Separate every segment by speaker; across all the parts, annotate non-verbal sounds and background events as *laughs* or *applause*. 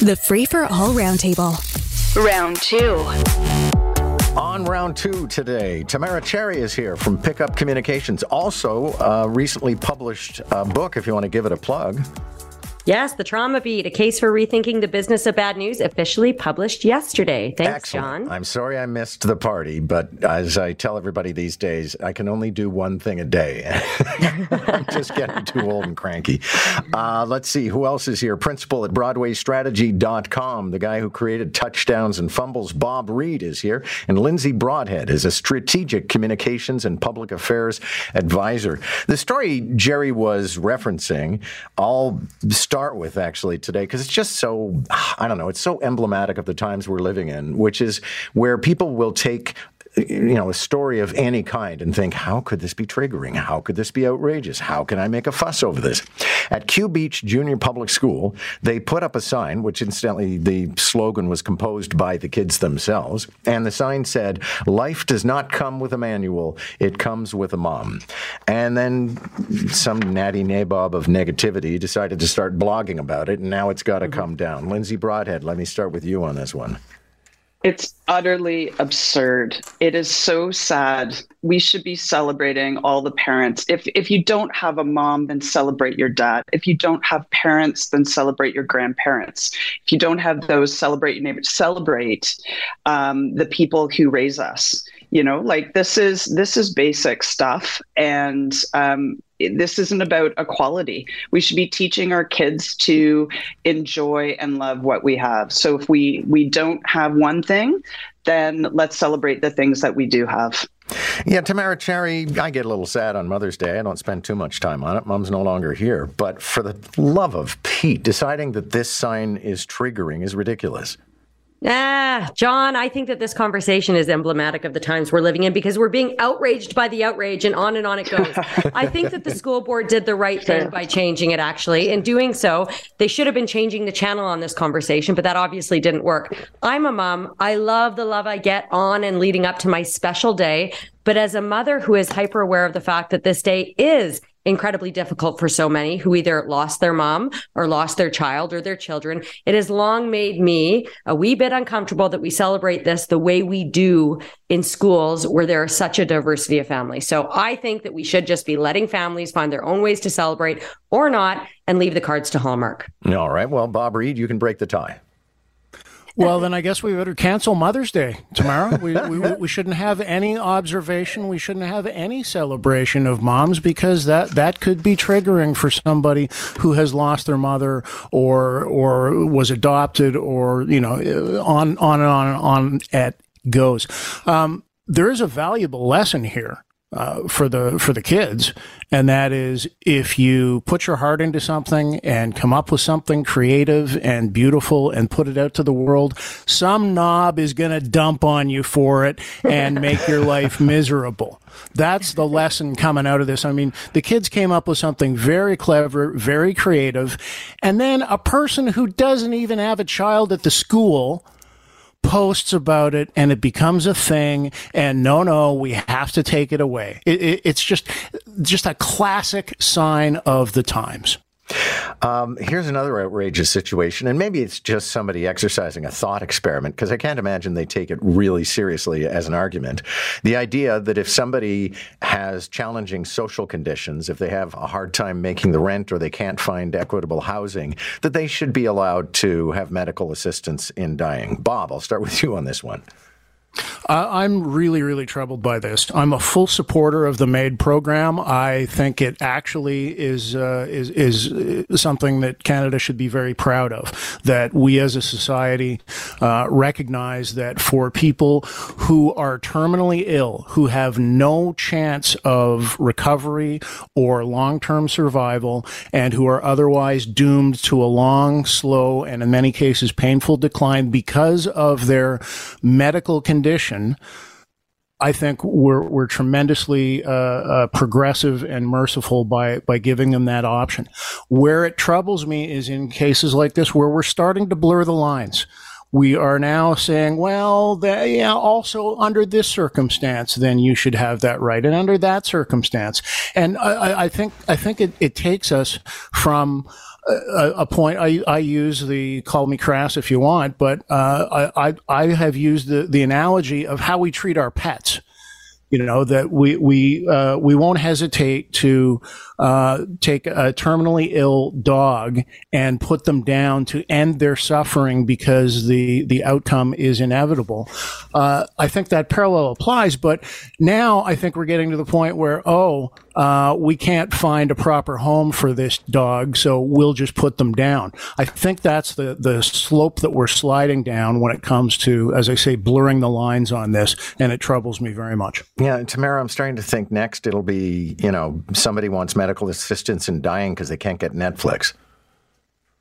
Speaker 1: The Free for All Roundtable.
Speaker 2: Round two.
Speaker 3: On round two today, Tamara Cherry is here from Pickup Communications. Also, uh, recently published a book, if you want to give it a plug.
Speaker 4: Yes, The Trauma Beat, a case for rethinking the business of bad news, officially published yesterday. Thanks,
Speaker 3: Excellent.
Speaker 4: John.
Speaker 3: I'm sorry I missed the party, but as I tell everybody these days, I can only do one thing a day. *laughs* I'm just getting too old and cranky. Uh, let's see, who else is here? Principal at BroadwayStrategy.com, the guy who created touchdowns and fumbles, Bob Reid, is here. And Lindsay Broadhead is a strategic communications and public affairs advisor. The story Jerry was referencing, I'll start with actually today because it's just so, I don't know, it's so emblematic of the times we're living in, which is where people will take you know, a story of any kind and think, how could this be triggering? How could this be outrageous? How can I make a fuss over this? At Kew Beach Junior Public School, they put up a sign, which incidentally, the slogan was composed by the kids themselves. And the sign said, Life does not come with a manual, it comes with a mom. And then some natty nabob of negativity decided to start blogging about it, and now it's got to mm-hmm. come down. Lindsay Broadhead, let me start with you on this one.
Speaker 5: It's utterly absurd. It is so sad. We should be celebrating all the parents. If if you don't have a mom, then celebrate your dad. If you don't have parents, then celebrate your grandparents. If you don't have those, celebrate your neighbors. Celebrate um, the people who raise us. You know, like this is this is basic stuff, and um, this isn't about equality. We should be teaching our kids to enjoy and love what we have. So if we we don't have one thing, then let's celebrate the things that we do have.
Speaker 3: Yeah, Tamara Cherry, I get a little sad on Mother's Day. I don't spend too much time on it. Mom's no longer here. But for the love of Pete, deciding that this sign is triggering is ridiculous.
Speaker 4: Ah, John, I think that this conversation is emblematic of the times we're living in because we're being outraged by the outrage and on and on it goes. *laughs* I think that the school board did the right thing by changing it, actually. In doing so, they should have been changing the channel on this conversation, but that obviously didn't work. I'm a mom. I love the love I get on and leading up to my special day. But as a mother who is hyper aware of the fact that this day is incredibly difficult for so many who either lost their mom or lost their child or their children. It has long made me a wee bit uncomfortable that we celebrate this the way we do in schools where there is such a diversity of families. So I think that we should just be letting families find their own ways to celebrate or not and leave the cards to Hallmark.
Speaker 3: All right. Well, Bob Reid, you can break the tie.
Speaker 6: Well, then I guess we better cancel Mother's Day tomorrow. We, *laughs* we, we shouldn't have any observation. We shouldn't have any celebration of moms because that, that could be triggering for somebody who has lost their mother or or was adopted or you know on on and on and on it goes. Um, there is a valuable lesson here uh, for the for the kids, and that is if you put your heart into something and come up with something creative and beautiful and put it out to the world, some knob is going to dump on you for it and *laughs* make your life miserable. That's the lesson coming out of this. I mean, the kids came up with something very clever, very creative, and then a person who doesn't even have a child at the school posts about it and it becomes a thing and no no we have to take it away. It, it, it's just just a classic sign of the times
Speaker 3: um, here's another outrageous situation, and maybe it's just somebody exercising a thought experiment because I can't imagine they take it really seriously as an argument. The idea that if somebody has challenging social conditions, if they have a hard time making the rent or they can't find equitable housing, that they should be allowed to have medical assistance in dying. Bob, I'll start with you on this one.
Speaker 6: Uh, I'm really, really troubled by this. I'm a full supporter of the MAID program. I think it actually is uh, is is uh, something that Canada should be very proud of. That we as a society uh, recognize that for people who are terminally ill, who have no chance of recovery or long term survival, and who are otherwise doomed to a long, slow, and in many cases painful decline because of their medical condition I think we're we're tremendously uh, uh, progressive and merciful by by giving them that option. Where it troubles me is in cases like this where we're starting to blur the lines. We are now saying, well, yeah, also under this circumstance, then you should have that right, and under that circumstance. And I, I think I think it, it takes us from a, a, point. I, I use the call me crass if you want, but uh, I, I, I have used the, the analogy of how we treat our pets you know that we we uh, we won't hesitate to uh, take a terminally ill dog and put them down to end their suffering because the the outcome is inevitable. Uh, I think that parallel applies, but now I think we're getting to the point where oh uh, we can't find a proper home for this dog, so we'll just put them down. I think that's the the slope that we're sliding down when it comes to, as I say, blurring the lines on this, and it troubles me very much.
Speaker 3: Yeah, Tamara, I'm starting to think next it'll be you know somebody wants medical assistance and dying because they can't get Netflix.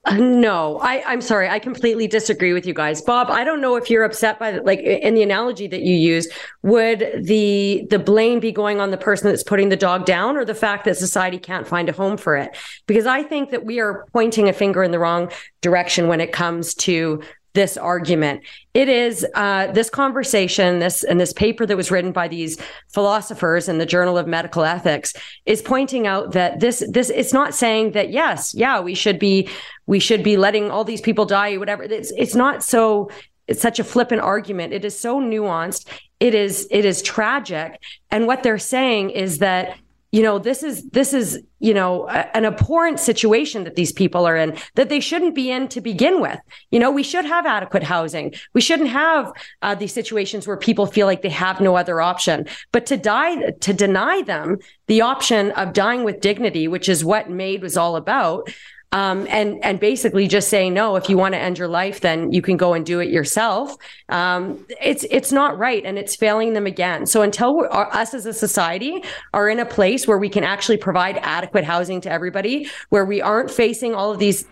Speaker 4: Uh, no, I, I'm sorry. I completely disagree with you guys, Bob. I don't know if you're upset by like in the analogy that you use. Would the the blame be going on the person that's putting the dog down, or the fact that society can't find a home for it? Because I think that we are pointing a finger in the wrong direction when it comes to this argument. It is uh, this conversation, this and this paper that was written by these philosophers in the Journal of Medical Ethics is pointing out that this this it's not saying that yes, yeah, we should be we should be letting all these people die, whatever. It's it's not so. It's such a flippant argument. It is so nuanced. It is it is tragic. And what they're saying is that you know this is this is you know a, an abhorrent situation that these people are in that they shouldn't be in to begin with. You know we should have adequate housing. We shouldn't have uh, these situations where people feel like they have no other option. But to die to deny them the option of dying with dignity which is what MAID was all about um, and and basically just saying no. If you want to end your life, then you can go and do it yourself. Um, it's it's not right, and it's failing them again. So until us as a society are in a place where we can actually provide adequate housing to everybody, where we aren't facing all of these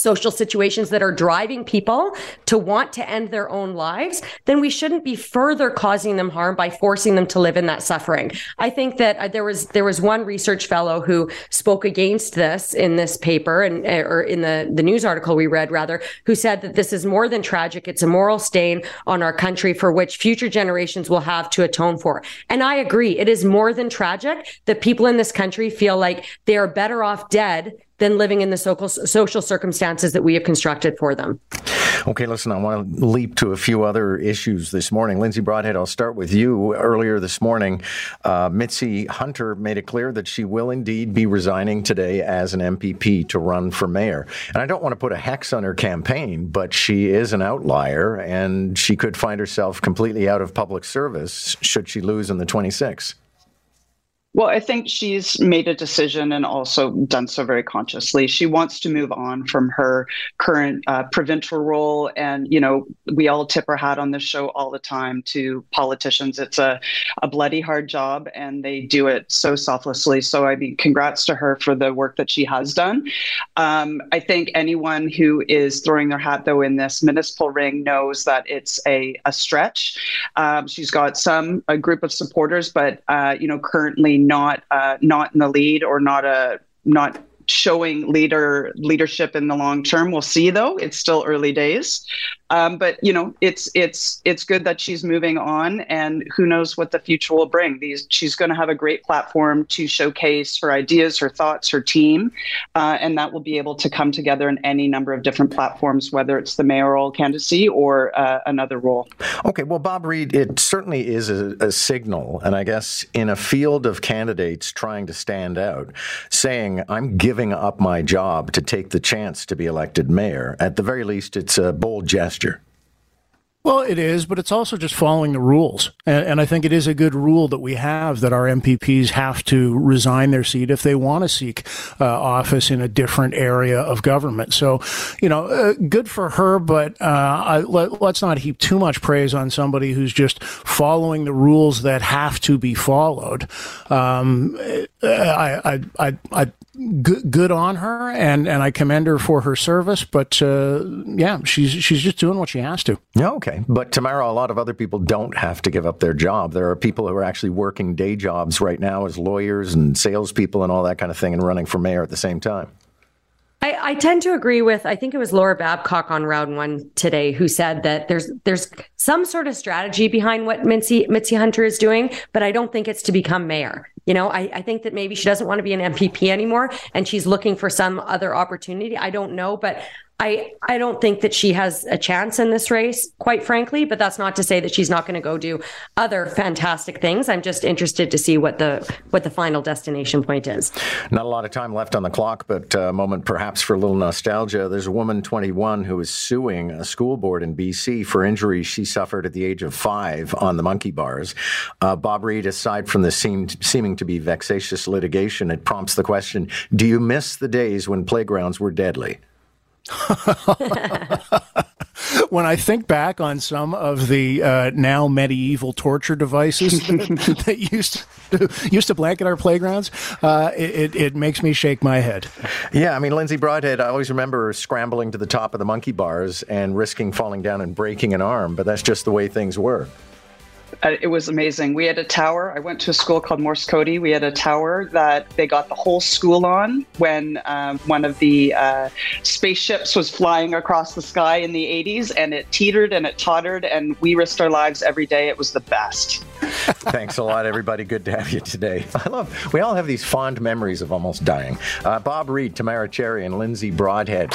Speaker 4: social situations that are driving people to want to end their own lives, then we shouldn't be further causing them harm by forcing them to live in that suffering. I think that uh, there was there was one research fellow who spoke against this in this paper and uh, or in the the news article we read rather, who said that this is more than tragic. It's a moral stain on our country for which future generations will have to atone for. And I agree, it is more than tragic that people in this country feel like they are better off dead than living in the social, social circumstances that we have constructed for them.
Speaker 3: Okay, listen, I want to leap to a few other issues this morning. Lindsay Broadhead, I'll start with you. Earlier this morning, uh, Mitzi Hunter made it clear that she will indeed be resigning today as an MPP to run for mayor. And I don't want to put a hex on her campaign, but she is an outlier and she could find herself completely out of public service should she lose in the 26.
Speaker 5: Well, I think she's made a decision and also done so very consciously. She wants to move on from her current uh, provincial role. And, you know, we all tip our hat on this show all the time to politicians. It's a, a bloody hard job and they do it so selflessly. So, I mean, congrats to her for the work that she has done. Um, I think anyone who is throwing their hat, though, in this municipal ring knows that it's a, a stretch. Um, she's got some, a group of supporters, but, uh, you know, currently not uh, not in the lead or not a not showing leader leadership in the long term. We'll see though; it's still early days. Um, but you know, it's it's it's good that she's moving on, and who knows what the future will bring. These she's going to have a great platform to showcase her ideas, her thoughts, her team, uh, and that will be able to come together in any number of different platforms, whether it's the mayoral candidacy or uh, another role.
Speaker 3: Okay, well, Bob Reid, it certainly is a, a signal, and I guess in a field of candidates trying to stand out, saying I'm giving up my job to take the chance to be elected mayor. At the very least, it's a bold gesture gesture.
Speaker 6: Well, it is, but it's also just following the rules. And, and, I think it is a good rule that we have that our MPPs have to resign their seat if they want to seek uh, office in a different area of government. So, you know, uh, good for her, but uh, I, let, us not heap too much praise on somebody who's just following the rules that have to be followed. Um, I, I, I, I good, good on her, and, and I commend her for her service. But uh, yeah, she's she's just doing what she has to.
Speaker 3: Yeah, okay. But tomorrow, a lot of other people don't have to give up their job. There are people who are actually working day jobs right now as lawyers and salespeople and all that kind of thing, and running for mayor at the same time.
Speaker 4: I, I, tend to agree with I think it was Laura Babcock on round one today who said that there's there's some sort of strategy behind what Mitzi Mitzi Hunter is doing, but I don't think it's to become mayor. You know, I, I think that maybe she doesn't want to be an MPP anymore and she's looking for some other opportunity. I don't know, but I, I don't think that she has a chance in this race, quite frankly, but that's not to say that she's not going to go do other fantastic things. I'm just interested to see what the what the final destination point is.
Speaker 3: Not a lot of time left on the clock, but a moment perhaps for a little nostalgia. There's a woman, 21, who is suing a school board in BC for injuries she suffered at the age of five on the monkey bars. Uh, Bob Reid, aside from the seem, seeming to be vexatious litigation, it prompts the question: Do you miss the days when playgrounds were deadly? *laughs*
Speaker 6: when I think back on some of the uh, now medieval torture devices *laughs* that, that, used to, used to blanket our playgrounds, uh, it, it makes me shake my head.
Speaker 3: Yeah, I mean, Lindsay Broadhead, I always remember scrambling to the top of the monkey bars and risking falling down and breaking an arm, but that's just the way things were.
Speaker 5: Uh, it was amazing. We had a tower. I went to a school called Morse Cody. We had a tower that they got the whole school on when um, one of the uh, spaceships was flying across the sky in the 80s, and it teetered and it tottered, and we risked our lives every day. It was the best. *laughs*
Speaker 3: Thanks a lot, everybody. Good to have you today. I love. We all have these fond memories of almost dying. Uh, Bob Reid, Tamara Cherry, and Lindsay Broadhead.